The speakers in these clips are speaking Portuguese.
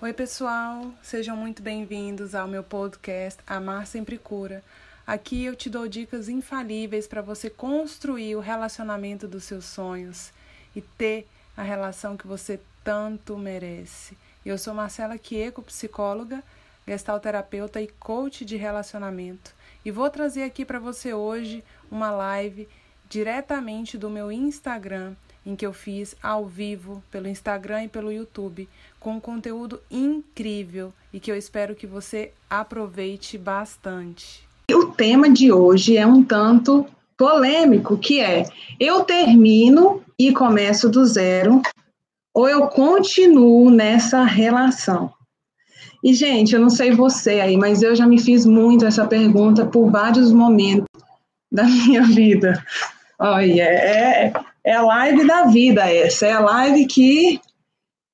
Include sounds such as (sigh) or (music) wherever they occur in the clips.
Oi, pessoal, sejam muito bem-vindos ao meu podcast Amar Sempre Cura. Aqui eu te dou dicas infalíveis para você construir o relacionamento dos seus sonhos e ter a relação que você tanto merece. Eu sou Marcela Quieco, psicóloga, gestalterapeuta e coach de relacionamento, e vou trazer aqui para você hoje uma live diretamente do meu Instagram em que eu fiz ao vivo pelo Instagram e pelo YouTube, com um conteúdo incrível e que eu espero que você aproveite bastante. O tema de hoje é um tanto polêmico, que é: eu termino e começo do zero ou eu continuo nessa relação? E, gente, eu não sei você aí, mas eu já me fiz muito essa pergunta por vários momentos da minha (laughs) vida. Olha, é, é a live da vida essa, é a live que,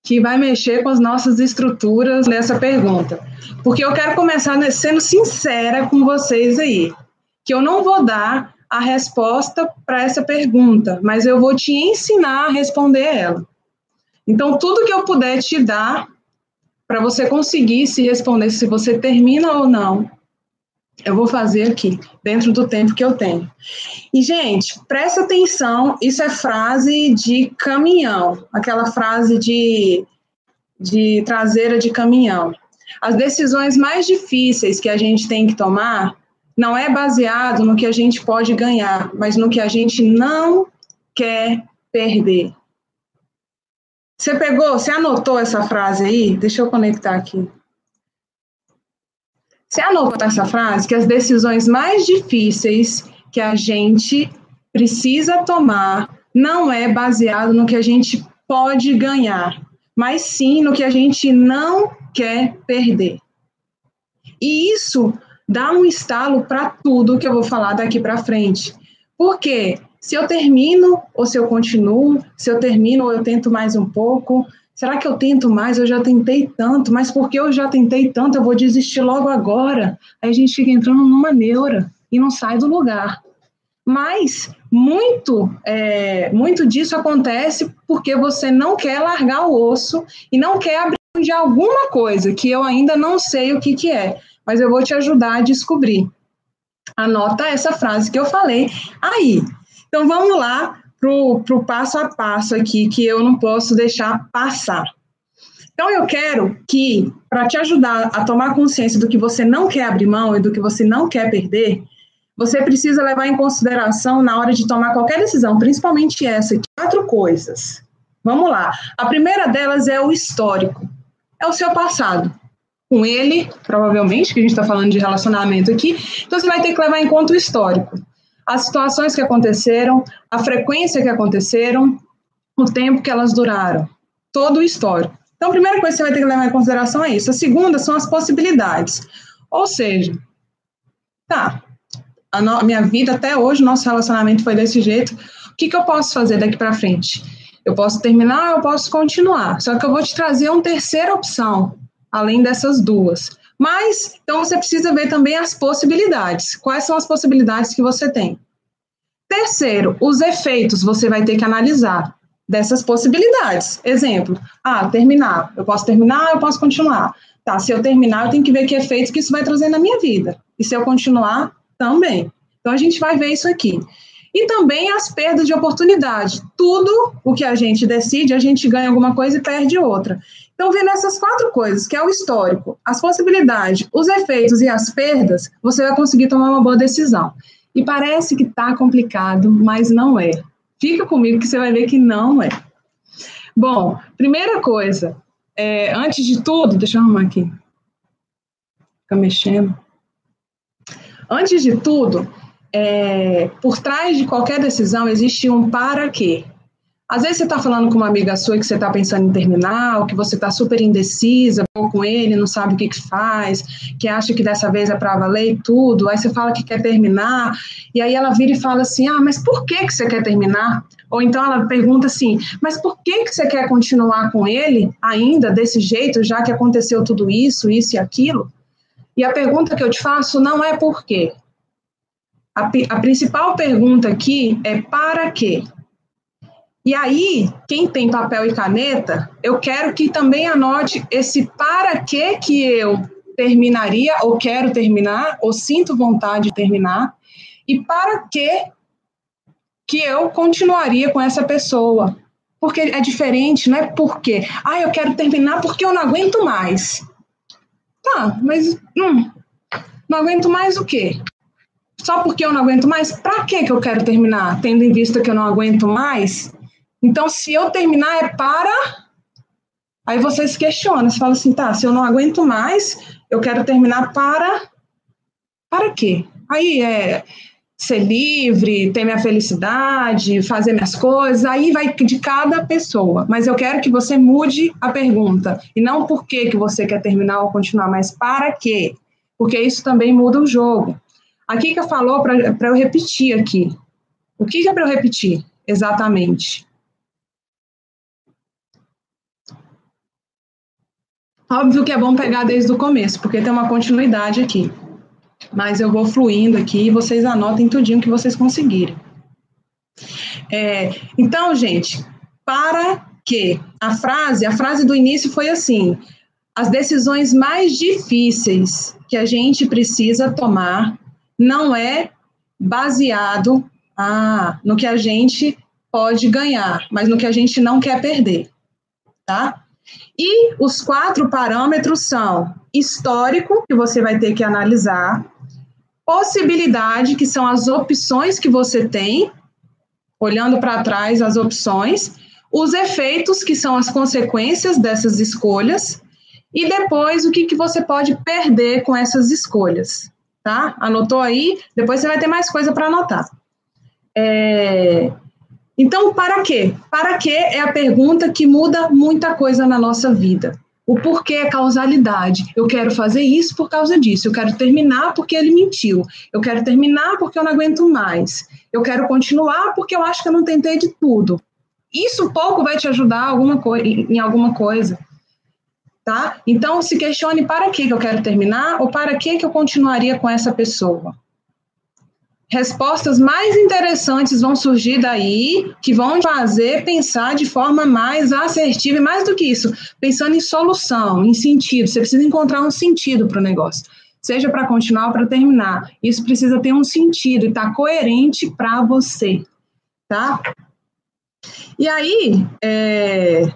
que vai mexer com as nossas estruturas nessa pergunta. Porque eu quero começar sendo sincera com vocês aí, que eu não vou dar a resposta para essa pergunta, mas eu vou te ensinar a responder ela. Então, tudo que eu puder te dar para você conseguir se responder se você termina ou não, eu vou fazer aqui, dentro do tempo que eu tenho. E, gente, presta atenção, isso é frase de caminhão, aquela frase de, de traseira de caminhão. As decisões mais difíceis que a gente tem que tomar não é baseado no que a gente pode ganhar, mas no que a gente não quer perder. Você pegou, você anotou essa frase aí? Deixa eu conectar aqui. Você anotou essa frase? Que as decisões mais difíceis que a gente precisa tomar não é baseado no que a gente pode ganhar, mas sim no que a gente não quer perder. E isso dá um estalo para tudo que eu vou falar daqui para frente. Porque se eu termino ou se eu continuo, se eu termino ou eu tento mais um pouco, Será que eu tento mais? Eu já tentei tanto, mas porque eu já tentei tanto, eu vou desistir logo agora. Aí a gente fica entrando numa neura e não sai do lugar. Mas muito, é, muito disso acontece porque você não quer largar o osso e não quer abrir de alguma coisa que eu ainda não sei o que, que é, mas eu vou te ajudar a descobrir. Anota essa frase que eu falei aí. Então vamos lá para o passo a passo aqui, que eu não posso deixar passar. Então, eu quero que, para te ajudar a tomar consciência do que você não quer abrir mão e do que você não quer perder, você precisa levar em consideração na hora de tomar qualquer decisão, principalmente essa, quatro coisas. Vamos lá. A primeira delas é o histórico. É o seu passado. Com ele, provavelmente, que a gente está falando de relacionamento aqui, então você vai ter que levar em conta o histórico as situações que aconteceram, a frequência que aconteceram, o tempo que elas duraram, todo o histórico. Então, a primeira coisa que você vai ter que levar em consideração é isso. A segunda são as possibilidades. Ou seja, tá, a, no, minha vida até hoje, nosso relacionamento foi desse jeito. O que, que eu posso fazer daqui para frente? Eu posso terminar, eu posso continuar. Só que eu vou te trazer uma terceira opção, além dessas duas. Mas, então você precisa ver também as possibilidades. Quais são as possibilidades que você tem? Terceiro, os efeitos você vai ter que analisar dessas possibilidades. Exemplo, ah, terminar. Eu posso terminar, eu posso continuar. Tá, se eu terminar, eu tenho que ver que efeitos que isso vai trazer na minha vida. E se eu continuar, também. Então a gente vai ver isso aqui. E também as perdas de oportunidade. Tudo o que a gente decide, a gente ganha alguma coisa e perde outra. Então, vendo essas quatro coisas, que é o histórico, as possibilidades, os efeitos e as perdas, você vai conseguir tomar uma boa decisão. E parece que está complicado, mas não é. Fica comigo que você vai ver que não é. Bom, primeira coisa, é, antes de tudo, deixa eu arrumar aqui. Fica mexendo. Antes de tudo, é, por trás de qualquer decisão existe um para quê. Às vezes você está falando com uma amiga sua que você está pensando em terminar, ou que você está super indecisa com ele, não sabe o que, que faz, que acha que dessa vez é para valer tudo, aí você fala que quer terminar, e aí ela vira e fala assim, ah, mas por que, que você quer terminar? Ou então ela pergunta assim, mas por que, que você quer continuar com ele ainda desse jeito, já que aconteceu tudo isso, isso e aquilo? E a pergunta que eu te faço não é por quê. A, a principal pergunta aqui é para quê? E aí, quem tem papel e caneta, eu quero que também anote esse para que que eu terminaria, ou quero terminar, ou sinto vontade de terminar, e para que que eu continuaria com essa pessoa. Porque é diferente, não é porque, ah, eu quero terminar porque eu não aguento mais. Tá, mas hum, não aguento mais o quê? Só porque eu não aguento mais? Para que que eu quero terminar? Tendo em vista que eu não aguento mais? Então, se eu terminar é para. Aí você se questiona, você fala assim, tá, se eu não aguento mais, eu quero terminar para. Para quê? Aí é ser livre, ter minha felicidade, fazer minhas coisas, aí vai de cada pessoa. Mas eu quero que você mude a pergunta. E não por que, que você quer terminar ou continuar, mas para quê? Porque isso também muda o jogo. Que eu falou para eu repetir aqui. O que, que é para eu repetir exatamente? Óbvio que é bom pegar desde o começo, porque tem uma continuidade aqui mas eu vou fluindo aqui e vocês anotem tudinho que vocês conseguirem. É, então, gente, para que a frase, a frase do início foi assim: as decisões mais difíceis que a gente precisa tomar não é baseado ah, no que a gente pode ganhar, mas no que a gente não quer perder, tá? E os quatro parâmetros são histórico, que você vai ter que analisar, possibilidade, que são as opções que você tem, olhando para trás as opções, os efeitos, que são as consequências dessas escolhas, e depois o que, que você pode perder com essas escolhas, tá? Anotou aí? Depois você vai ter mais coisa para anotar. É... Então, para quê? Para quê é a pergunta que muda muita coisa na nossa vida. O porquê é causalidade. Eu quero fazer isso por causa disso. Eu quero terminar porque ele mentiu. Eu quero terminar porque eu não aguento mais. Eu quero continuar porque eu acho que eu não tentei de tudo. Isso pouco vai te ajudar alguma em alguma coisa. Tá? Então, se questione para que eu quero terminar ou para que eu continuaria com essa pessoa respostas mais interessantes vão surgir daí, que vão fazer pensar de forma mais assertiva e mais do que isso, pensando em solução, em sentido. Você precisa encontrar um sentido para o negócio, seja para continuar ou para terminar. Isso precisa ter um sentido e estar tá coerente para você, tá? E aí, é,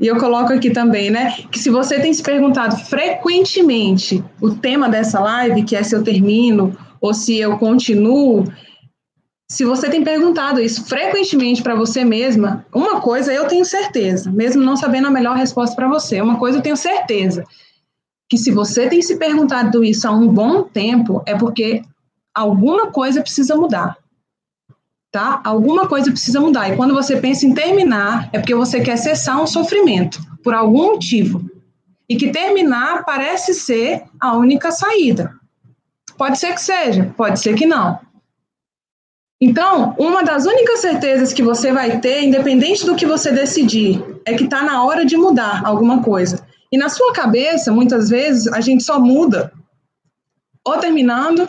E eu coloco aqui também, né, que se você tem se perguntado frequentemente o tema dessa live, que é se eu termino ou se eu continuo, se você tem perguntado isso frequentemente para você mesma, uma coisa eu tenho certeza, mesmo não sabendo a melhor resposta para você, uma coisa eu tenho certeza, que se você tem se perguntado isso há um bom tempo, é porque alguma coisa precisa mudar tá? Alguma coisa precisa mudar. E quando você pensa em terminar, é porque você quer cessar um sofrimento, por algum motivo. E que terminar parece ser a única saída. Pode ser que seja, pode ser que não. Então, uma das únicas certezas que você vai ter, independente do que você decidir, é que está na hora de mudar alguma coisa. E na sua cabeça, muitas vezes, a gente só muda ou terminando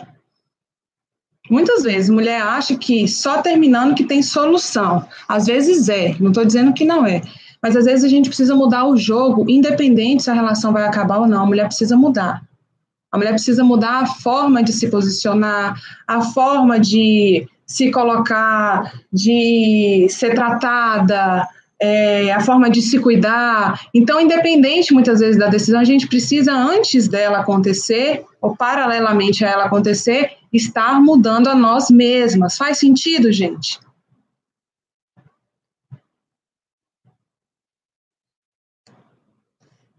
Muitas vezes, mulher acha que só terminando que tem solução. Às vezes é, não estou dizendo que não é. Mas às vezes a gente precisa mudar o jogo, independente se a relação vai acabar ou não. A mulher precisa mudar. A mulher precisa mudar a forma de se posicionar, a forma de se colocar, de ser tratada, é, a forma de se cuidar. Então, independente muitas vezes da decisão, a gente precisa, antes dela acontecer, ou paralelamente a ela acontecer, estar mudando a nós mesmas. Faz sentido, gente?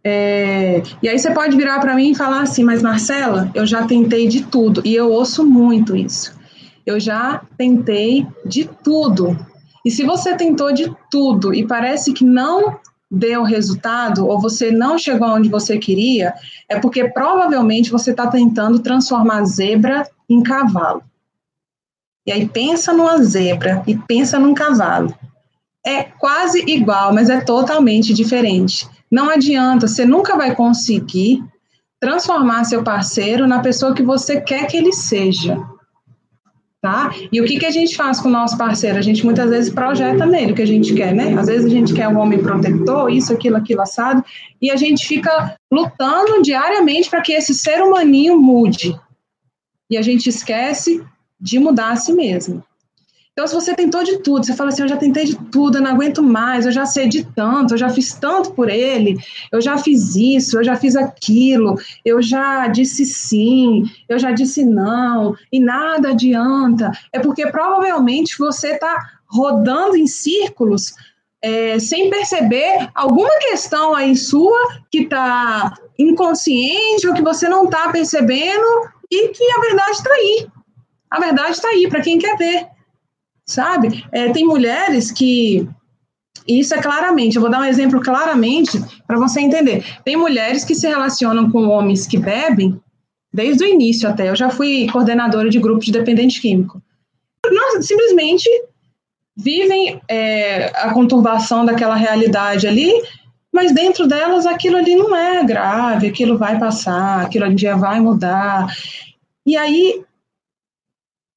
É, e aí você pode virar para mim e falar assim, mas Marcela, eu já tentei de tudo e eu ouço muito isso. Eu já tentei de tudo. E se você tentou de tudo e parece que não deu resultado ou você não chegou onde você queria, é porque provavelmente você está tentando transformar zebra em cavalo. E aí pensa numa zebra e pensa num cavalo. É quase igual, mas é totalmente diferente. Não adianta, você nunca vai conseguir transformar seu parceiro na pessoa que você quer que ele seja. Tá? E o que, que a gente faz com o nosso parceiro? A gente muitas vezes projeta nele o que a gente quer, né? Às vezes a gente quer um homem protetor, isso, aquilo, aquilo, assado, e a gente fica lutando diariamente para que esse ser humaninho mude. E a gente esquece de mudar a si mesmo. Então, se você tentou de tudo, você fala assim: eu já tentei de tudo, eu não aguento mais, eu já sei de tanto, eu já fiz tanto por ele, eu já fiz isso, eu já fiz aquilo, eu já disse sim, eu já disse não, e nada adianta. É porque provavelmente você está rodando em círculos é, sem perceber alguma questão aí sua que está inconsciente ou que você não está percebendo e que a verdade está aí. A verdade está aí para quem quer ver sabe? É, tem mulheres que. Isso é claramente, eu vou dar um exemplo claramente para você entender. Tem mulheres que se relacionam com homens que bebem desde o início até. Eu já fui coordenadora de grupo de dependente químico. Simplesmente vivem é, a conturbação daquela realidade ali, mas dentro delas aquilo ali não é grave, aquilo vai passar, aquilo um dia vai mudar. E aí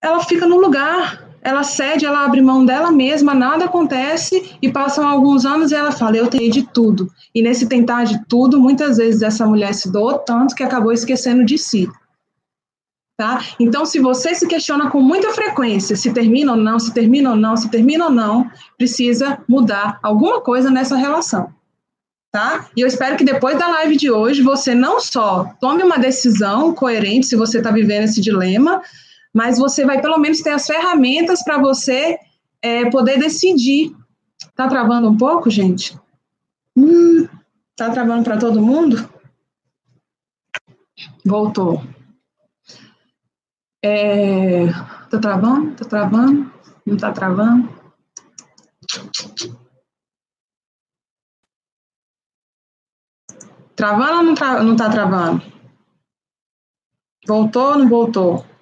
ela fica no lugar ela cede, ela abre mão dela mesma, nada acontece e passam alguns anos e ela fala: Eu tenho de tudo. E nesse tentar de tudo, muitas vezes essa mulher se doou tanto que acabou esquecendo de si. Tá? Então, se você se questiona com muita frequência se termina ou não, se termina ou não, se termina ou não, precisa mudar alguma coisa nessa relação. Tá? E eu espero que depois da live de hoje você não só tome uma decisão coerente se você está vivendo esse dilema, mas você vai pelo menos ter as ferramentas para você é, poder decidir. Tá travando um pouco, gente? Hum, tá travando para todo mundo? Voltou. É, tá travando? Tá travando? Não tá travando? Travando ou não, tra não tá travando? Voltou ou não voltou?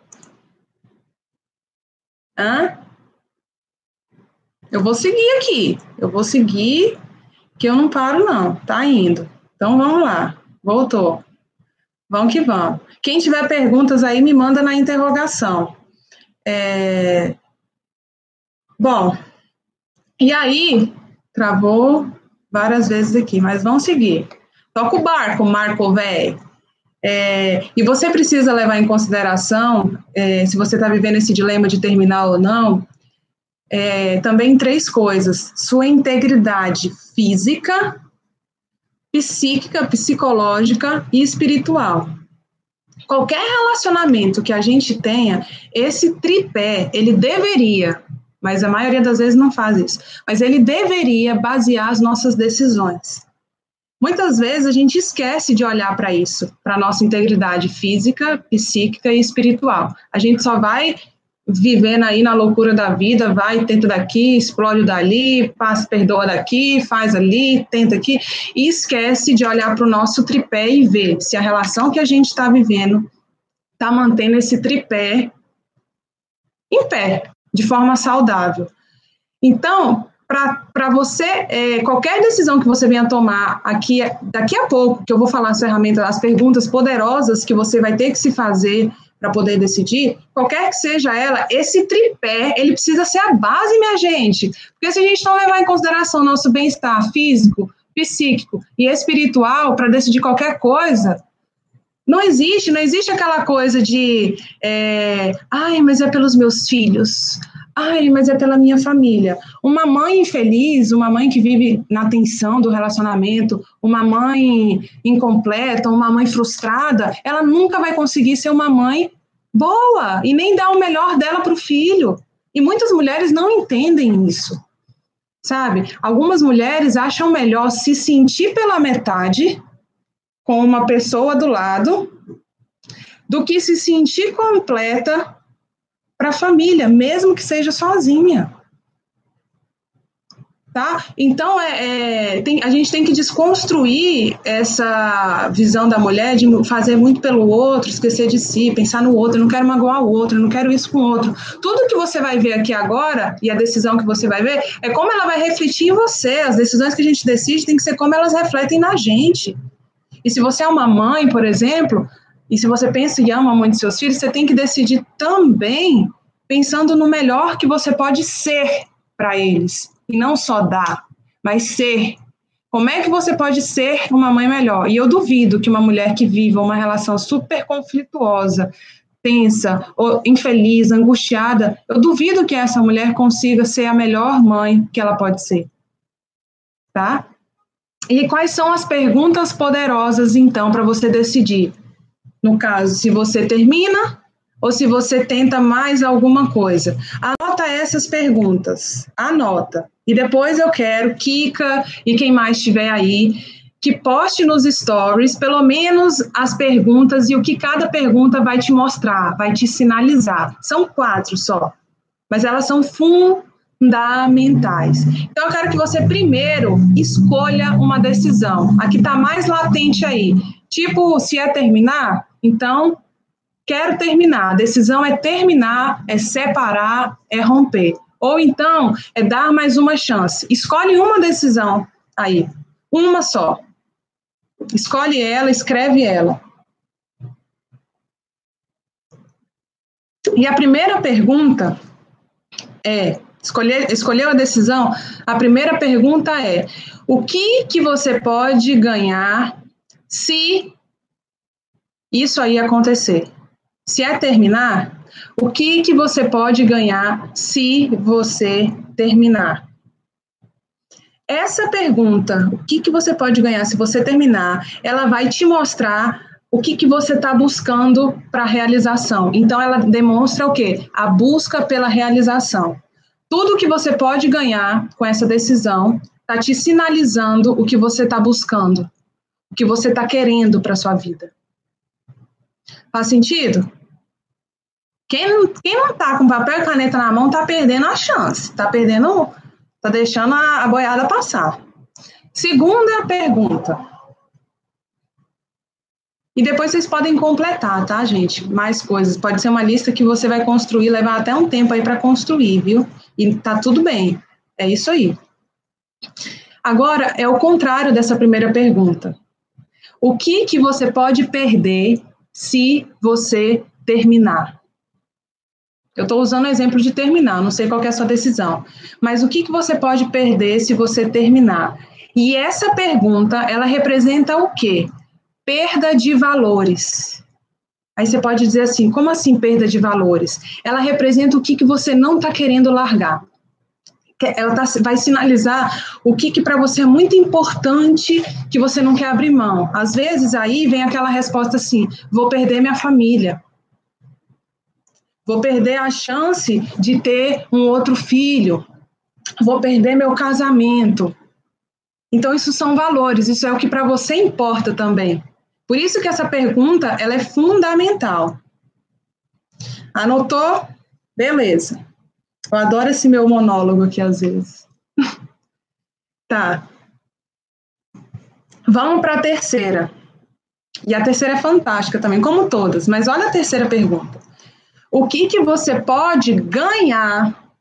Hã? Eu vou seguir aqui. Eu vou seguir, que eu não paro, não. Tá indo. Então vamos lá. Voltou. Vamos que vamos. Quem tiver perguntas aí, me manda na interrogação. É... Bom, e aí, travou várias vezes aqui, mas vamos seguir. Toca o barco, Marco Velho. É, e você precisa levar em consideração, é, se você está vivendo esse dilema de terminar ou não, é, também três coisas: sua integridade física, psíquica, psicológica e espiritual. Qualquer relacionamento que a gente tenha, esse tripé, ele deveria, mas a maioria das vezes não faz isso, mas ele deveria basear as nossas decisões. Muitas vezes a gente esquece de olhar para isso, para a nossa integridade física, psíquica e espiritual. A gente só vai vivendo aí na loucura da vida, vai, tenta daqui, explode dali, passa, perdoa daqui, faz ali, tenta aqui, e esquece de olhar para o nosso tripé e ver se a relação que a gente está vivendo está mantendo esse tripé em pé, de forma saudável. Então, para você, é, qualquer decisão que você venha tomar aqui, daqui a pouco, que eu vou falar as ferramentas, as perguntas poderosas que você vai ter que se fazer para poder decidir, qualquer que seja ela, esse tripé, ele precisa ser a base, minha gente. Porque se a gente não levar em consideração nosso bem-estar físico, psíquico e espiritual para decidir qualquer coisa, não existe, não existe aquela coisa de, é, ai, mas é pelos meus filhos, Ai, mas é pela minha família. Uma mãe infeliz, uma mãe que vive na tensão do relacionamento, uma mãe incompleta, uma mãe frustrada, ela nunca vai conseguir ser uma mãe boa e nem dar o melhor dela para o filho. E muitas mulheres não entendem isso. Sabe? Algumas mulheres acham melhor se sentir pela metade com uma pessoa do lado do que se sentir completa para a família, mesmo que seja sozinha. Tá? Então, é, é, tem, a gente tem que desconstruir essa visão da mulher de fazer muito pelo outro, esquecer de si, pensar no outro, não quero magoar o outro, não quero isso com o outro. Tudo que você vai ver aqui agora, e a decisão que você vai ver, é como ela vai refletir em você. As decisões que a gente decide tem que ser como elas refletem na gente. E se você é uma mãe, por exemplo, e se você pensa e ama muito seus filhos, você tem que decidir também pensando no melhor que você pode ser para eles, e não só dar, mas ser. Como é que você pode ser uma mãe melhor? E eu duvido que uma mulher que viva uma relação super conflituosa, tensa, ou infeliz, angustiada, eu duvido que essa mulher consiga ser a melhor mãe que ela pode ser. Tá? E quais são as perguntas poderosas, então, para você decidir? No caso, se você termina ou se você tenta mais alguma coisa. Anota essas perguntas. Anota. E depois eu quero Kika e quem mais estiver aí que poste nos stories pelo menos as perguntas e o que cada pergunta vai te mostrar, vai te sinalizar. São quatro só, mas elas são fundamentais. Então eu quero que você primeiro escolha uma decisão. A que está mais latente aí. Tipo, se é terminar, então quero terminar. A decisão é terminar, é separar, é romper. Ou então é dar mais uma chance. Escolhe uma decisão aí, uma só. Escolhe ela, escreve ela. E a primeira pergunta é: escolher, escolheu a decisão? A primeira pergunta é: o que que você pode ganhar se isso aí acontecer? Se é terminar, o que que você pode ganhar se você terminar? Essa pergunta, o que, que você pode ganhar se você terminar, ela vai te mostrar o que, que você está buscando para a realização. Então, ela demonstra o quê? A busca pela realização. Tudo que você pode ganhar com essa decisão está te sinalizando o que você está buscando, o que você está querendo para sua vida. Faz sentido? Quem, quem não está com papel e caneta na mão está perdendo a chance, está perdendo Está deixando a, a boiada passar. Segunda pergunta. E depois vocês podem completar, tá, gente? Mais coisas. Pode ser uma lista que você vai construir, levar até um tempo aí para construir, viu? E tá tudo bem. É isso aí. Agora é o contrário dessa primeira pergunta. O que que você pode perder se você terminar? Eu estou usando o exemplo de terminar, não sei qual é a sua decisão. Mas o que, que você pode perder se você terminar? E essa pergunta, ela representa o quê? Perda de valores. Aí você pode dizer assim, como assim perda de valores? Ela representa o que, que você não está querendo largar. Ela tá, vai sinalizar o que, que para você é muito importante que você não quer abrir mão. Às vezes aí vem aquela resposta assim: vou perder minha família, vou perder a chance de ter um outro filho, vou perder meu casamento. Então isso são valores, isso é o que para você importa também. Por isso que essa pergunta ela é fundamental. Anotou? Beleza. Eu adoro esse meu monólogo aqui às vezes. tá. Vamos para a terceira. E a terceira é fantástica também, como todas, mas olha a terceira pergunta o que, que você pode ganhar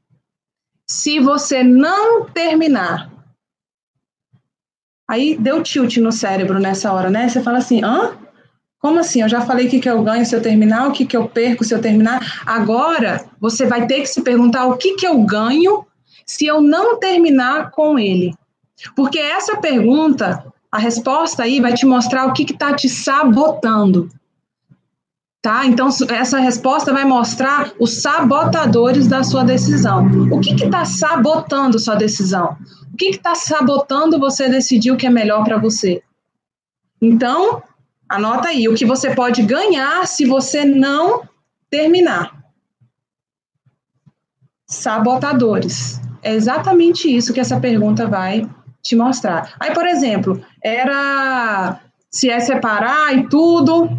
se você não terminar. Aí deu tilt no cérebro nessa hora, né? Você fala assim, hã? Como assim? Eu já falei o que, que eu ganho se eu terminar, o que, que eu perco se eu terminar. Agora, você vai ter que se perguntar o que, que eu ganho se eu não terminar com ele. Porque essa pergunta, a resposta aí vai te mostrar o que está te sabotando. Tá? Então, essa resposta vai mostrar os sabotadores da sua decisão. O que está sabotando sua decisão? O que está sabotando você decidir o que é melhor para você? Então, anota aí o que você pode ganhar se você não terminar. Sabotadores. É exatamente isso que essa pergunta vai te mostrar. Aí, por exemplo, era se é separar e tudo,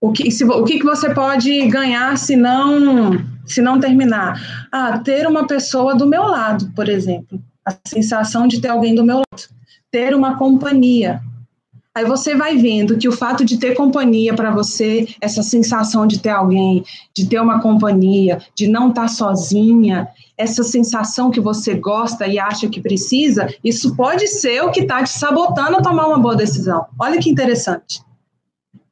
o que, se, o que, que você pode ganhar se não, se não terminar? Ah, ter uma pessoa do meu lado, por exemplo. A sensação de ter alguém do meu lado. Ter uma companhia. Aí você vai vendo que o fato de ter companhia para você, essa sensação de ter alguém, de ter uma companhia, de não estar tá sozinha, essa sensação que você gosta e acha que precisa, isso pode ser o que está te sabotando a tomar uma boa decisão. Olha que interessante.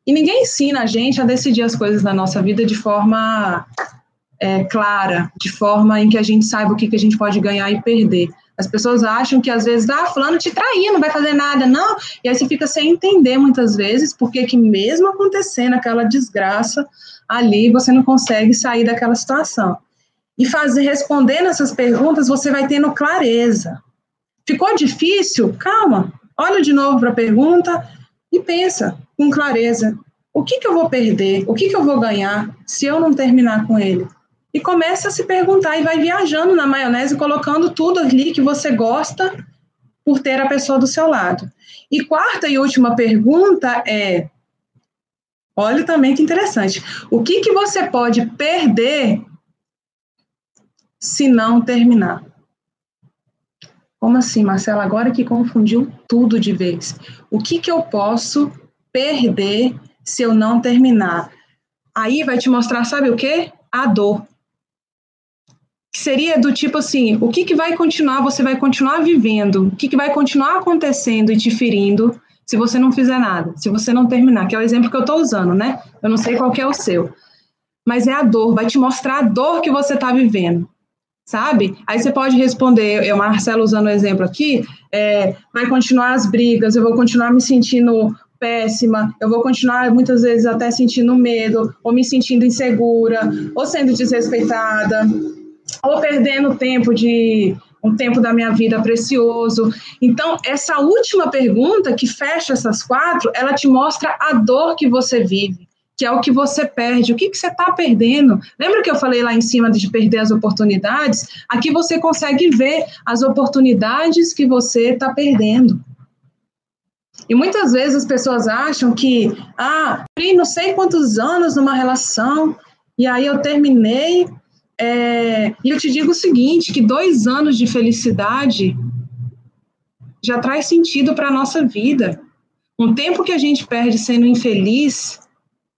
E ninguém ensina a gente a decidir as coisas na nossa vida de forma é, clara, de forma em que a gente saiba o que, que a gente pode ganhar e perder. As pessoas acham que às vezes, ah, fulano te traiu, não vai fazer nada, não. E aí você fica sem entender muitas vezes, porque que mesmo acontecendo aquela desgraça ali, você não consegue sair daquela situação. E fazer, respondendo essas perguntas, você vai tendo clareza. Ficou difícil? Calma, olha de novo para a pergunta e pensa com clareza. O que, que eu vou perder? O que, que eu vou ganhar se eu não terminar com ele? E começa a se perguntar e vai viajando na maionese, colocando tudo ali que você gosta por ter a pessoa do seu lado. E quarta e última pergunta é: olha também que interessante. O que, que você pode perder se não terminar? Como assim, Marcela? Agora que confundiu tudo de vez. O que, que eu posso perder se eu não terminar? Aí vai te mostrar, sabe o quê? A dor que seria do tipo assim, o que, que vai continuar, você vai continuar vivendo, o que, que vai continuar acontecendo e te ferindo se você não fizer nada, se você não terminar, que é o exemplo que eu estou usando, né? Eu não sei qual é o seu. Mas é a dor, vai te mostrar a dor que você está vivendo, sabe? Aí você pode responder, eu, Marcelo, usando o exemplo aqui, é, vai continuar as brigas, eu vou continuar me sentindo péssima, eu vou continuar muitas vezes até sentindo medo, ou me sentindo insegura, ou sendo desrespeitada, ou perdendo tempo de um tempo da minha vida precioso. Então, essa última pergunta que fecha essas quatro, ela te mostra a dor que você vive, que é o que você perde, o que, que você está perdendo. Lembra que eu falei lá em cima de perder as oportunidades? Aqui você consegue ver as oportunidades que você está perdendo. E muitas vezes as pessoas acham que, ah, não sei quantos anos numa relação, e aí eu terminei é, eu te digo o seguinte, que dois anos de felicidade já traz sentido para a nossa vida. Um tempo que a gente perde sendo infeliz,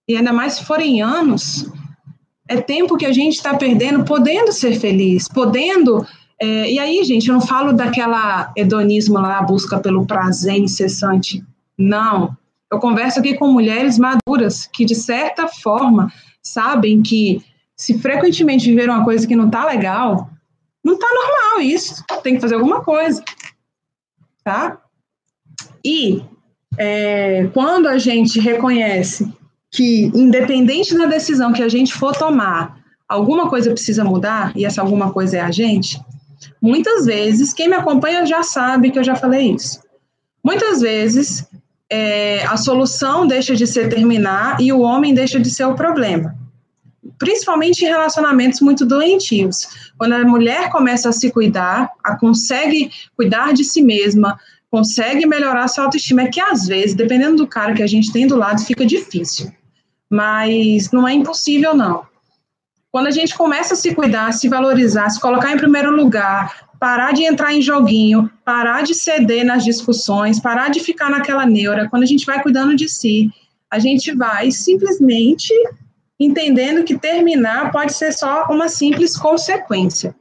e ainda mais se forem anos, é tempo que a gente está perdendo podendo ser feliz, podendo. É, e aí, gente, eu não falo daquela hedonismo lá, busca pelo prazer incessante. Não. Eu converso aqui com mulheres maduras que, de certa forma, sabem que se frequentemente viver uma coisa que não tá legal, não tá normal isso. Tem que fazer alguma coisa. Tá? E é, quando a gente reconhece que, independente da decisão que a gente for tomar, alguma coisa precisa mudar, e essa alguma coisa é a gente, muitas vezes, quem me acompanha já sabe que eu já falei isso. Muitas vezes, é, a solução deixa de ser terminar e o homem deixa de ser o problema principalmente em relacionamentos muito doentios. Quando a mulher começa a se cuidar, a consegue cuidar de si mesma, consegue melhorar sua autoestima, é que às vezes, dependendo do cara que a gente tem do lado, fica difícil. Mas não é impossível, não. Quando a gente começa a se cuidar, se valorizar, se colocar em primeiro lugar, parar de entrar em joguinho, parar de ceder nas discussões, parar de ficar naquela neura, quando a gente vai cuidando de si, a gente vai simplesmente entendendo que terminar pode ser só uma simples consequência.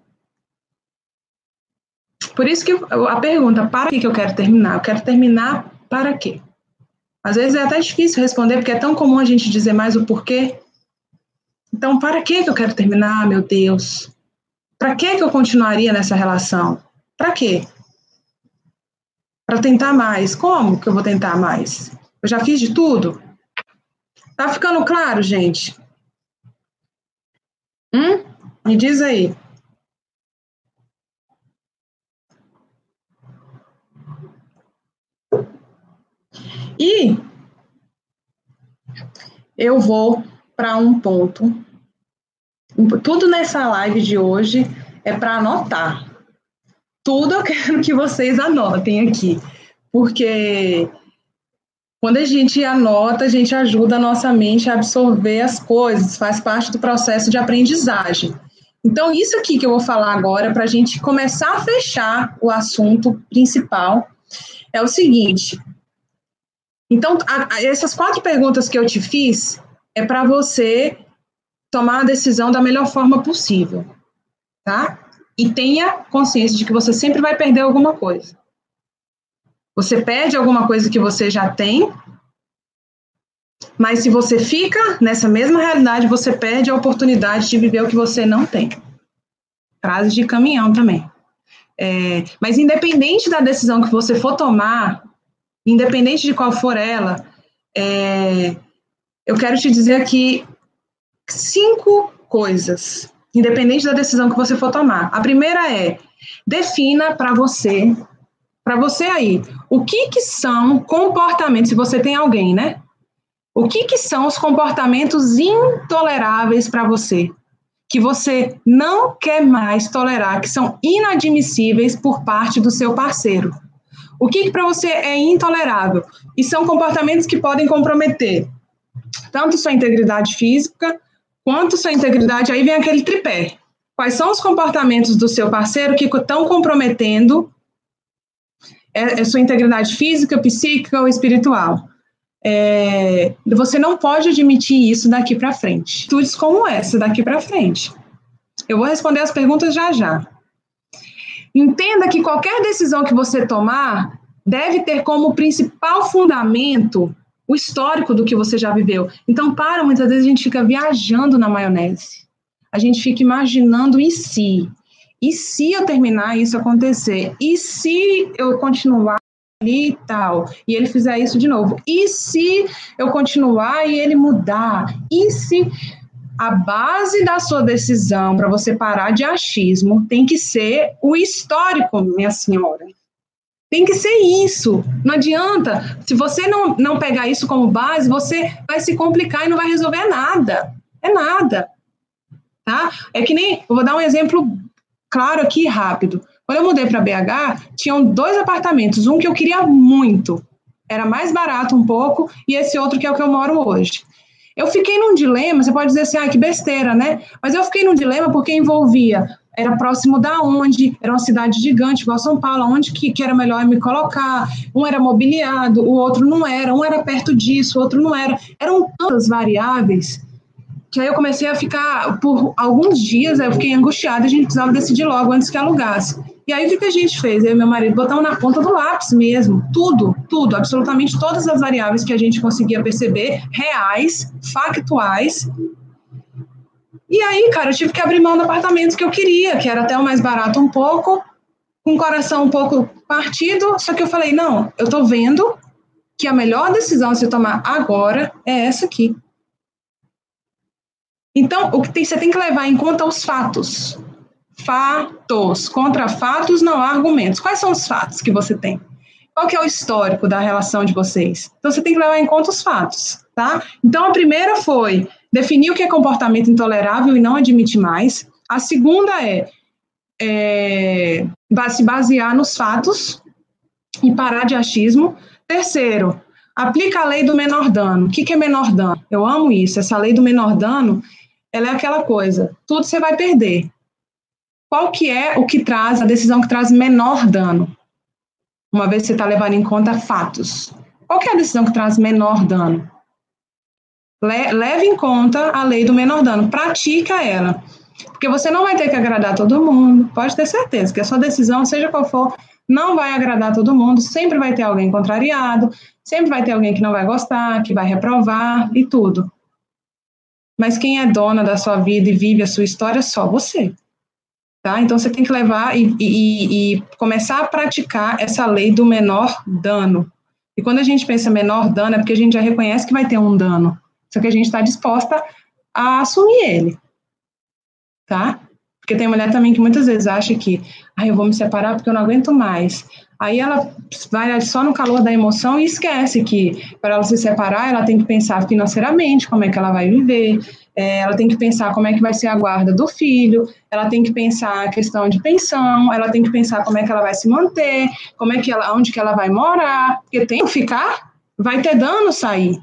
Por isso que a pergunta, para que eu quero terminar? Eu quero terminar para quê? Às vezes é até difícil responder, porque é tão comum a gente dizer mais o porquê. Então, para que eu quero terminar, meu Deus? Para que eu continuaria nessa relação? Para quê? Para tentar mais. Como que eu vou tentar mais? Eu já fiz de tudo? Tá ficando claro, gente? Hum? Me diz aí. E eu vou para um ponto. Tudo nessa live de hoje é para anotar. Tudo eu quero que vocês anotem aqui, porque quando a gente anota, a gente ajuda a nossa mente a absorver as coisas, faz parte do processo de aprendizagem. Então, isso aqui que eu vou falar agora, para a gente começar a fechar o assunto principal, é o seguinte. Então, a, a, essas quatro perguntas que eu te fiz é para você tomar a decisão da melhor forma possível, tá? E tenha consciência de que você sempre vai perder alguma coisa. Você perde alguma coisa que você já tem Mas se você fica nessa mesma realidade, você perde a oportunidade de viver o que você não tem. Frase de caminhão também. É, mas independente da decisão que você for tomar, independente de qual for ela, é, eu quero te dizer aqui cinco coisas, independente da decisão que você for tomar. A primeira é defina para você, para você aí, o que que são comportamentos, se você tem alguém, né? O que que são os comportamentos intoleráveis para você? Que você não quer mais tolerar, que são inadmissíveis por parte do seu parceiro. O que, que para você é intolerável? E são comportamentos que podem comprometer tanto sua integridade física quanto sua integridade. Aí vem aquele tripé. Quais são os comportamentos do seu parceiro que estão comprometendo é, é sua integridade física, psíquica ou espiritual? É, você não pode admitir isso daqui para frente. Atitudes como essa daqui para frente. Eu vou responder as perguntas já já. Entenda que qualquer decisão que você tomar deve ter como principal fundamento o histórico do que você já viveu. Então, para, muitas vezes a gente fica viajando na maionese. A gente fica imaginando e se. E se eu terminar isso acontecer? E se eu continuar ali e tal, e ele fizer isso de novo? E se eu continuar e ele mudar? E se a base da sua decisão para você parar de achismo tem que ser o histórico, minha senhora. Tem que ser isso. Não adianta. Se você não, não pegar isso como base, você vai se complicar e não vai resolver nada. É nada. Tá? É que nem. Eu vou dar um exemplo claro aqui, rápido. Quando eu mudei para BH, tinham dois apartamentos. Um que eu queria muito. Era mais barato um pouco, e esse outro que é o que eu moro hoje. Eu fiquei num dilema, você pode dizer assim, ah, que besteira, né? Mas eu fiquei num dilema porque envolvia, era próximo da onde, era uma cidade gigante, igual São Paulo, onde que, que era melhor me colocar, um era mobiliado, o outro não era, um era perto disso, o outro não era. Eram tantas variáveis que aí eu comecei a ficar, por alguns dias, eu fiquei angustiada, a gente precisava decidir logo antes que alugasse. E aí, o que, que a gente fez? Eu e meu marido botamos na ponta do lápis mesmo, tudo, tudo, absolutamente todas as variáveis que a gente conseguia perceber, reais, factuais. E aí, cara, eu tive que abrir mão do apartamento que eu queria, que era até o mais barato um pouco, com o coração um pouco partido, só que eu falei, não, eu tô vendo que a melhor decisão a se tomar agora é essa aqui. Então, o que tem, você tem que levar em conta os fatos. Fatos. Contra fatos não há argumentos. Quais são os fatos que você tem? Qual que é o histórico da relação de vocês? Então, você tem que levar em conta os fatos, tá? Então, a primeira foi definir o que é comportamento intolerável e não admitir mais. A segunda é, é se basear nos fatos e parar de achismo. Terceiro, aplica a lei do menor dano. O que, que é menor dano? Eu amo isso. Essa lei do menor dano ela é aquela coisa, tudo você vai perder. Qual que é o que traz, a decisão que traz menor dano? Uma vez que você está levando em conta fatos. Qual que é a decisão que traz menor dano? Le leve em conta a lei do menor dano, pratica ela. Porque você não vai ter que agradar todo mundo, pode ter certeza que a sua decisão, seja qual for, não vai agradar todo mundo, sempre vai ter alguém contrariado, sempre vai ter alguém que não vai gostar, que vai reprovar e tudo. Mas quem é dona da sua vida e vive a sua história é só você. Tá? Então você tem que levar e, e, e começar a praticar essa lei do menor dano. E quando a gente pensa menor dano, é porque a gente já reconhece que vai ter um dano. Só que a gente está disposta a assumir ele. Tá? Porque tem mulher também que muitas vezes acha que, ah, eu vou me separar porque eu não aguento mais. Aí ela vai só no calor da emoção e esquece que para ela se separar, ela tem que pensar financeiramente como é que ela vai viver, é, ela tem que pensar como é que vai ser a guarda do filho, ela tem que pensar a questão de pensão, ela tem que pensar como é que ela vai se manter, como é que ela, onde que ela vai morar, porque tem que ficar, vai ter dano sair,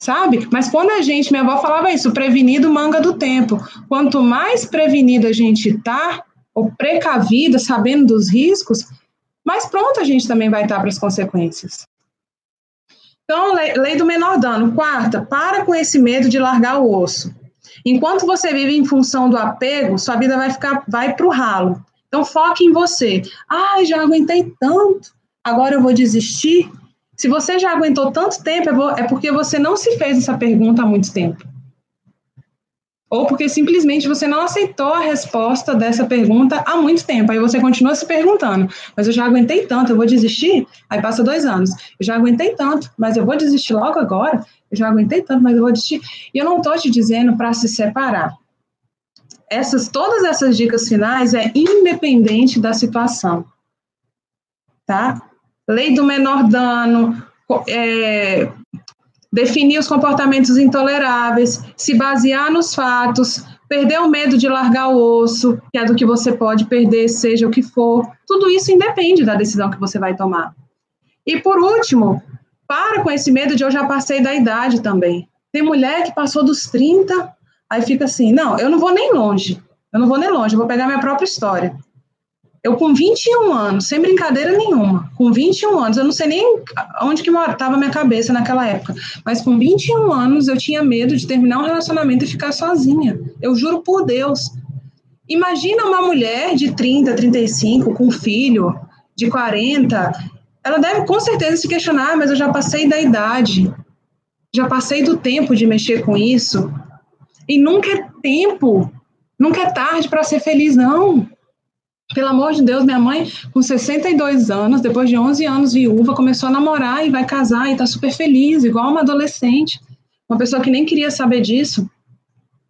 sabe? Mas quando a gente, minha avó falava isso, prevenido manga do tempo. Quanto mais prevenido a gente tá, ou precavida, sabendo dos riscos, mais pronto a gente também vai estar para as consequências. Então, lei, lei do menor dano. Quarta, para com esse medo de largar o osso. Enquanto você vive em função do apego, sua vida vai ficar, vai para o ralo. Então, foque em você. Ai, já aguentei tanto, agora eu vou desistir. Se você já aguentou tanto tempo, é, é porque você não se fez essa pergunta há muito tempo. Ou porque simplesmente você não aceitou a resposta dessa pergunta há muito tempo. Aí você continua se perguntando, mas eu já aguentei tanto, eu vou desistir? Aí passa dois anos. Eu já aguentei tanto, mas eu vou desistir logo agora? Eu já aguentei tanto, mas eu vou desistir. E eu não estou te dizendo para se separar essas, todas essas dicas finais é independente da situação, tá? Lei do menor dano, é, definir os comportamentos intoleráveis, se basear nos fatos, perder o medo de largar o osso, que é do que você pode perder, seja o que for. Tudo isso independe da decisão que você vai tomar. E por último, para com esse medo de eu já passei da idade também. Tem mulher que passou dos 30 Aí fica assim, não, eu não vou nem longe, eu não vou nem longe, eu vou pegar minha própria história. Eu com 21 anos, sem brincadeira nenhuma, com 21 anos, eu não sei nem onde que estava minha cabeça naquela época, mas com 21 anos eu tinha medo de terminar um relacionamento e ficar sozinha. Eu juro por Deus. Imagina uma mulher de 30, 35, com filho de 40, ela deve com certeza se questionar, mas eu já passei da idade, já passei do tempo de mexer com isso, e nunca é tempo, nunca é tarde para ser feliz, não. Pelo amor de Deus, minha mãe, com 62 anos, depois de 11 anos viúva, começou a namorar e vai casar e está super feliz, igual uma adolescente, uma pessoa que nem queria saber disso.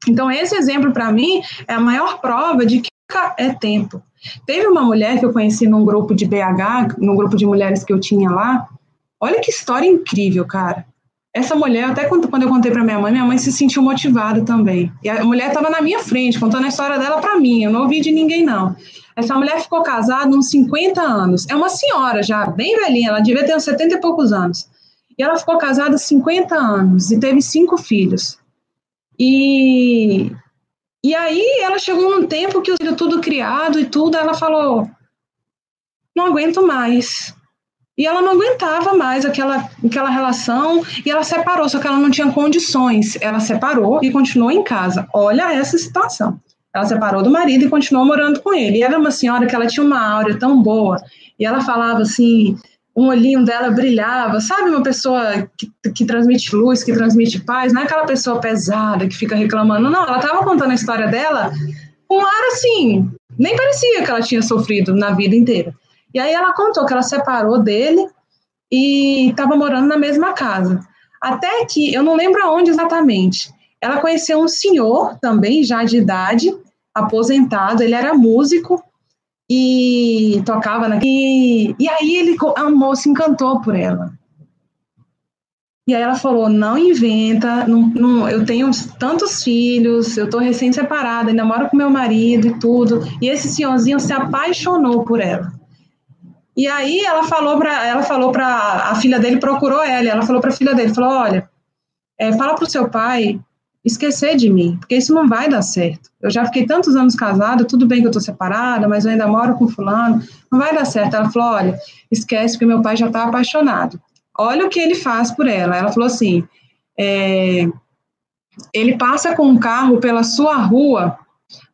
Então, esse exemplo, para mim, é a maior prova de que é tempo. Teve uma mulher que eu conheci num grupo de BH, num grupo de mulheres que eu tinha lá. Olha que história incrível, cara essa mulher, até quando, quando eu contei para minha mãe, minha mãe se sentiu motivada também. E a mulher estava na minha frente, contando a história dela para mim, eu não ouvi de ninguém, não. Essa mulher ficou casada uns 50 anos. É uma senhora já, bem velhinha, ela devia ter uns 70 e poucos anos. E ela ficou casada 50 anos e teve cinco filhos. E, e aí ela chegou num tempo que o filho tudo criado e tudo, ela falou: não aguento mais e ela não aguentava mais aquela, aquela relação e ela separou, só que ela não tinha condições. Ela separou e continuou em casa. Olha essa situação. Ela separou do marido e continuou morando com ele. E era uma senhora que ela tinha uma áurea tão boa e ela falava assim, um olhinho dela brilhava, sabe? Uma pessoa que, que transmite luz, que transmite paz, não é aquela pessoa pesada que fica reclamando. Não, ela estava contando a história dela com um ar assim, nem parecia que ela tinha sofrido na vida inteira. E aí ela contou que ela separou dele e estava morando na mesma casa. Até que, eu não lembro aonde exatamente, ela conheceu um senhor também, já de idade, aposentado, ele era músico e tocava na. E, e aí ele amou, se encantou por ela. E aí ela falou: não inventa, não, não, eu tenho tantos filhos, eu tô recém-separada, ainda moro com meu marido e tudo. E esse senhorzinho se apaixonou por ela. E aí ela falou para ela falou para a filha dele procurou ela, ela falou para a filha dele, falou: "Olha, é, fala para o seu pai esquecer de mim, porque isso não vai dar certo. Eu já fiquei tantos anos casada, tudo bem que eu estou separada, mas eu ainda moro com fulano, não vai dar certo". Ela falou: "Olha, esquece porque meu pai já está apaixonado. Olha o que ele faz por ela". Ela falou assim: é, ele passa com um carro pela sua rua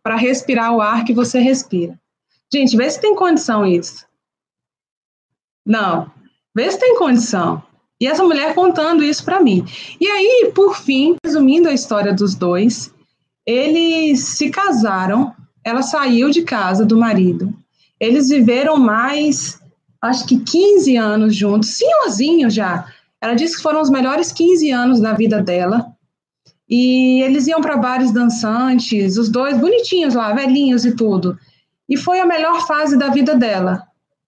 para respirar o ar que você respira. Gente, vê se tem condição isso. Não. Vê se tem condição. E essa mulher contando isso para mim. E aí, por fim, resumindo a história dos dois, eles se casaram, ela saiu de casa do marido. Eles viveram mais, acho que 15 anos juntos, senhorzinho já. Ela disse que foram os melhores 15 anos da vida dela. E eles iam para bares dançantes, os dois bonitinhos lá, velhinhos e tudo. E foi a melhor fase da vida dela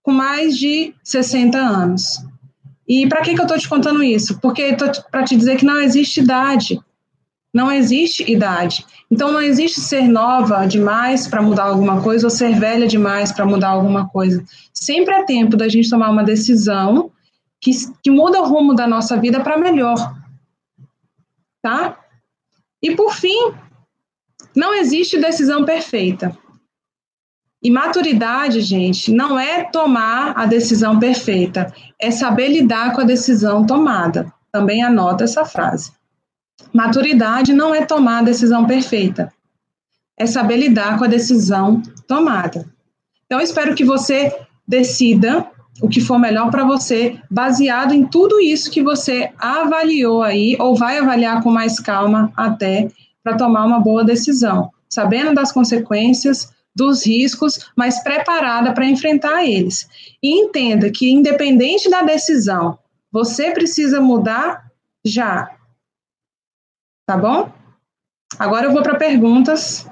com mais de 60 anos. E para que, que eu estou te contando isso? Porque para te dizer que não existe idade. Não existe idade. Então não existe ser nova demais para mudar alguma coisa ou ser velha demais para mudar alguma coisa. Sempre é tempo da gente tomar uma decisão que, que muda o rumo da nossa vida para melhor. Tá? E por fim, não existe decisão perfeita. E maturidade, gente, não é tomar a decisão perfeita, é saber lidar com a decisão tomada. Também anota essa frase. Maturidade não é tomar a decisão perfeita, é saber lidar com a decisão tomada. Então, espero que você decida o que for melhor para você, baseado em tudo isso que você avaliou aí, ou vai avaliar com mais calma até para tomar uma boa decisão, sabendo das consequências, dos riscos, mas preparada para enfrentar eles. E entenda que, independente da decisão, você precisa mudar já. Tá bom? Agora eu vou para perguntas.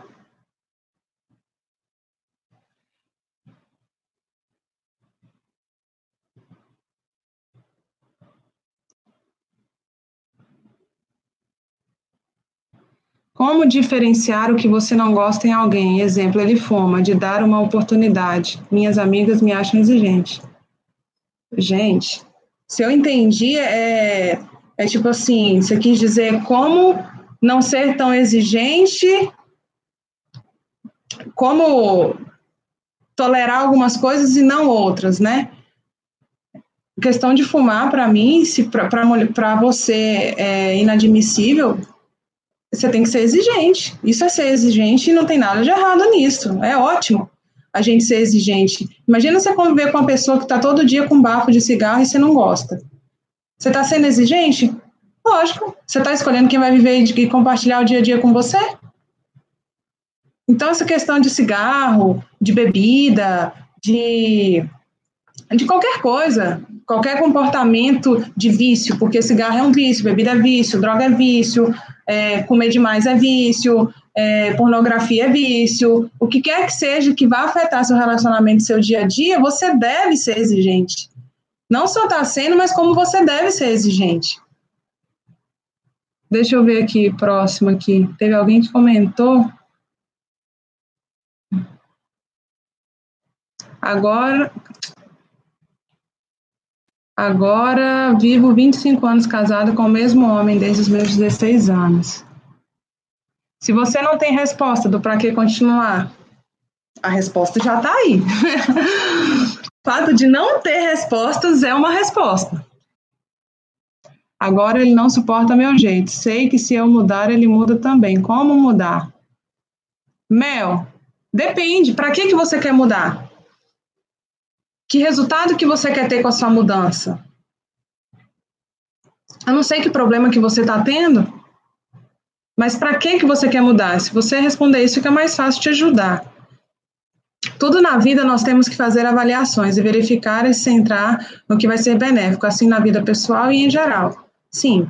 Como diferenciar o que você não gosta em alguém? Exemplo, ele fuma, de dar uma oportunidade. Minhas amigas me acham exigente. Gente, se eu entendi, é, é tipo assim, você quis dizer como não ser tão exigente, como tolerar algumas coisas e não outras, né? A questão de fumar, para mim, para você é inadmissível, você tem que ser exigente. Isso é ser exigente e não tem nada de errado nisso. É ótimo a gente ser exigente. Imagina você conviver com uma pessoa que está todo dia com bafo de cigarro e você não gosta. Você está sendo exigente? Lógico. Você está escolhendo quem vai viver e compartilhar o dia a dia com você? Então, essa questão de cigarro, de bebida, de, de qualquer coisa, qualquer comportamento de vício, porque cigarro é um vício, bebida é vício, droga é vício, é, comer demais é vício, é, pornografia é vício, o que quer que seja que vá afetar seu relacionamento, seu dia a dia, você deve ser exigente. Não só está sendo, mas como você deve ser exigente. Deixa eu ver aqui, próximo aqui. Teve alguém que comentou. Agora, Agora vivo 25 anos casada com o mesmo homem desde os meus 16 anos. Se você não tem resposta do para que continuar, a resposta já está aí. (laughs) o fato de não ter respostas é uma resposta. Agora ele não suporta meu jeito. Sei que se eu mudar, ele muda também. Como mudar? Mel, depende. Para que, que você quer mudar? Que resultado que você quer ter com a sua mudança? Eu não sei que problema que você está tendo, mas para que que você quer mudar? Se você responder isso, fica mais fácil te ajudar. Tudo na vida nós temos que fazer avaliações e verificar e centrar no que vai ser benéfico, assim na vida pessoal e em geral. Sim.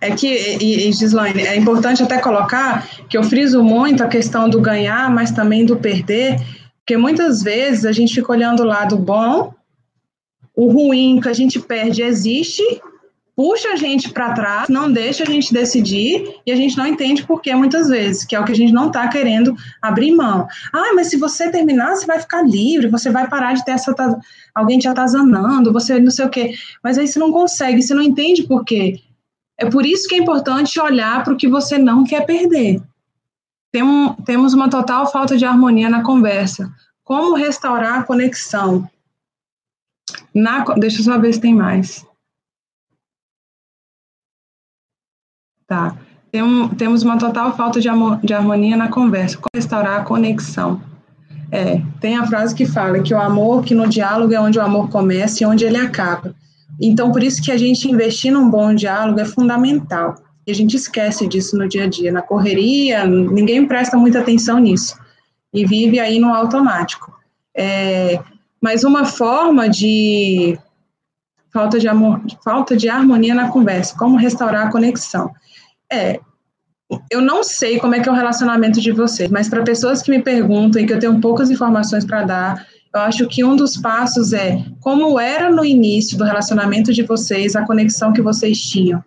É que, e, e Gislaine, é importante até colocar que eu friso muito a questão do ganhar, mas também do perder, porque muitas vezes a gente fica olhando o lado bom, o ruim que a gente perde existe, puxa a gente para trás, não deixa a gente decidir e a gente não entende por que muitas vezes, que é o que a gente não está querendo abrir mão. Ah, mas se você terminar, você vai ficar livre, você vai parar de ter essa alguém te atazanando, você não sei o quê. Mas aí você não consegue, você não entende por quê. É por isso que é importante olhar para o que você não quer perder. Tem temos uma total falta de harmonia na conversa. Como restaurar a conexão? Na, deixa eu só ver se tem mais. Tá. Tem um, temos uma total falta de, amor, de harmonia na conversa. Como restaurar a conexão? É, tem a frase que fala que o amor, que no diálogo é onde o amor começa e onde ele acaba. Então, por isso que a gente investir num bom diálogo é fundamental. E a gente esquece disso no dia a dia. Na correria, ninguém presta muita atenção nisso. E vive aí no automático. É, mas uma forma de falta de amor, falta de harmonia na conversa, como restaurar a conexão. É, eu não sei como é que é o relacionamento de vocês, mas para pessoas que me perguntam e que eu tenho poucas informações para dar, eu acho que um dos passos é como era no início do relacionamento de vocês, a conexão que vocês tinham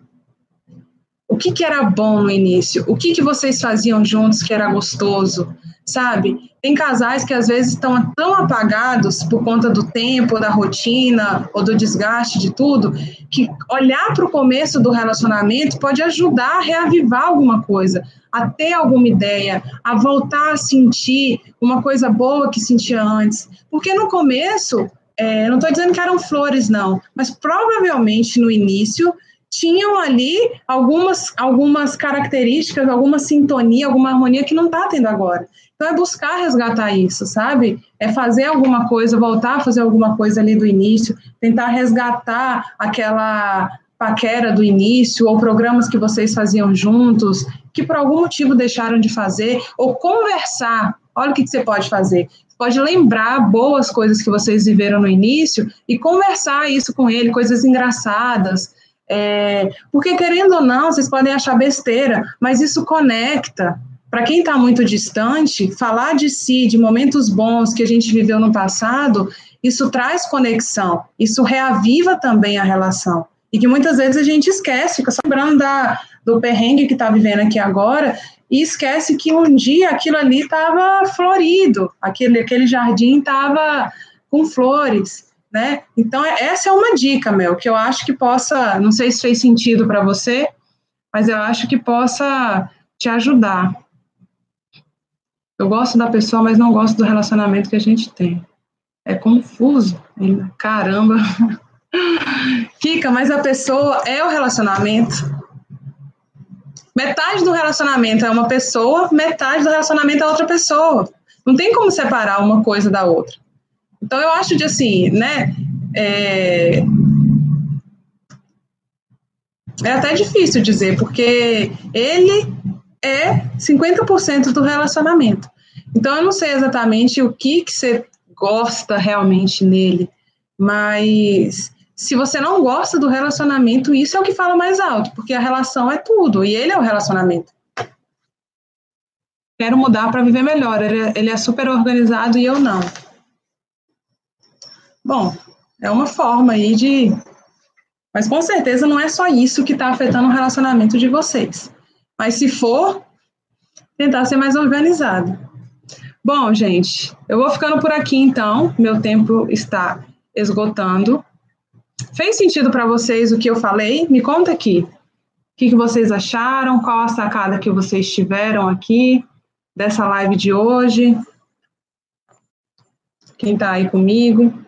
que, que era bom no início, o que, que vocês faziam juntos que era gostoso, sabe? Tem casais que às vezes estão tão apagados por conta do tempo, da rotina ou do desgaste de tudo, que olhar para o começo do relacionamento pode ajudar a reavivar alguma coisa, a ter alguma ideia, a voltar a sentir uma coisa boa que sentia antes. Porque no começo, é, não estou dizendo que eram flores, não, mas provavelmente no início tinham ali algumas, algumas características, alguma sintonia, alguma harmonia que não está tendo agora. Então é buscar resgatar isso, sabe? É fazer alguma coisa, voltar a fazer alguma coisa ali do início, tentar resgatar aquela paquera do início ou programas que vocês faziam juntos, que por algum motivo deixaram de fazer, ou conversar. Olha o que, que você pode fazer. Pode lembrar boas coisas que vocês viveram no início e conversar isso com ele, coisas engraçadas, é, porque, querendo ou não, vocês podem achar besteira, mas isso conecta. Para quem está muito distante, falar de si, de momentos bons que a gente viveu no passado, isso traz conexão, isso reaviva também a relação. E que muitas vezes a gente esquece, fica só lembrando da, do perrengue que está vivendo aqui agora, e esquece que um dia aquilo ali estava florido, aquele, aquele jardim estava com flores né? Então, é, essa é uma dica, Mel, que eu acho que possa, não sei se fez sentido para você, mas eu acho que possa te ajudar. Eu gosto da pessoa, mas não gosto do relacionamento que a gente tem. É confuso. Caramba. (laughs) Fica, mas a pessoa é o relacionamento. Metade do relacionamento é uma pessoa, metade do relacionamento é outra pessoa. Não tem como separar uma coisa da outra. Então, eu acho de assim, né? É, é até difícil dizer, porque ele é 50% do relacionamento. Então, eu não sei exatamente o que, que você gosta realmente nele, mas se você não gosta do relacionamento, isso é o que fala mais alto, porque a relação é tudo, e ele é o relacionamento. Quero mudar para viver melhor. É, ele é super organizado e eu não. Bom, é uma forma aí de. Mas com certeza não é só isso que está afetando o relacionamento de vocês. Mas se for, tentar ser mais organizado. Bom, gente, eu vou ficando por aqui então. Meu tempo está esgotando. Fez sentido para vocês o que eu falei? Me conta aqui. O que, que vocês acharam? Qual a sacada que vocês tiveram aqui dessa live de hoje? Quem está aí comigo?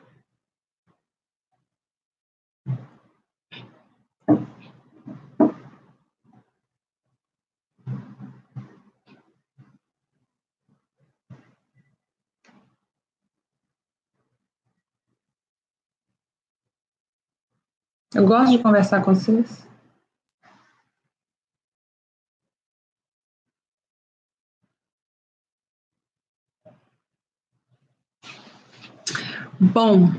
Eu gosto de conversar com vocês. Bom,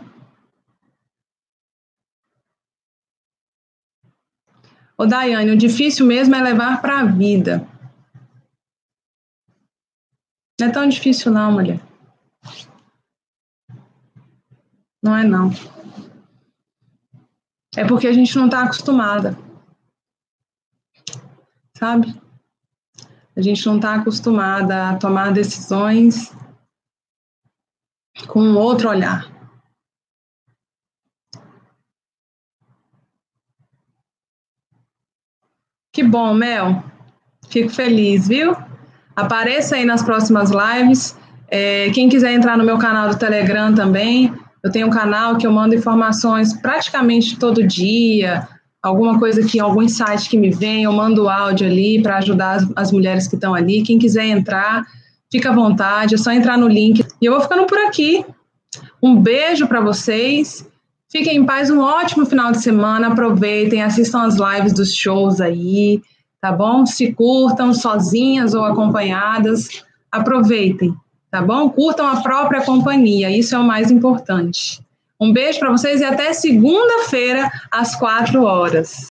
Ô, Daiane, o difícil mesmo é levar para a vida. Não é tão difícil não, mulher. Não é não. É porque a gente não está acostumada. Sabe? A gente não está acostumada a tomar decisões com um outro olhar. Que bom, Mel. Fico feliz, viu? Apareça aí nas próximas lives. É, quem quiser entrar no meu canal do Telegram também, eu tenho um canal que eu mando informações praticamente todo dia, alguma coisa que, algum insight que me vem, eu mando áudio ali para ajudar as, as, mulheres que estão ali. Quem quiser entrar, fica à vontade, é só entrar no link. E eu vou ficando por aqui. Um beijo para vocês. Fiquem em paz, um ótimo final de semana. Aproveitem, assistam as lives dos shows aí, tá bom? Se curtam sozinhas ou acompanhadas. Aproveitem tá bom? Curtam a própria companhia, isso é o mais importante. Um beijo para vocês e até segunda-feira, às quatro horas.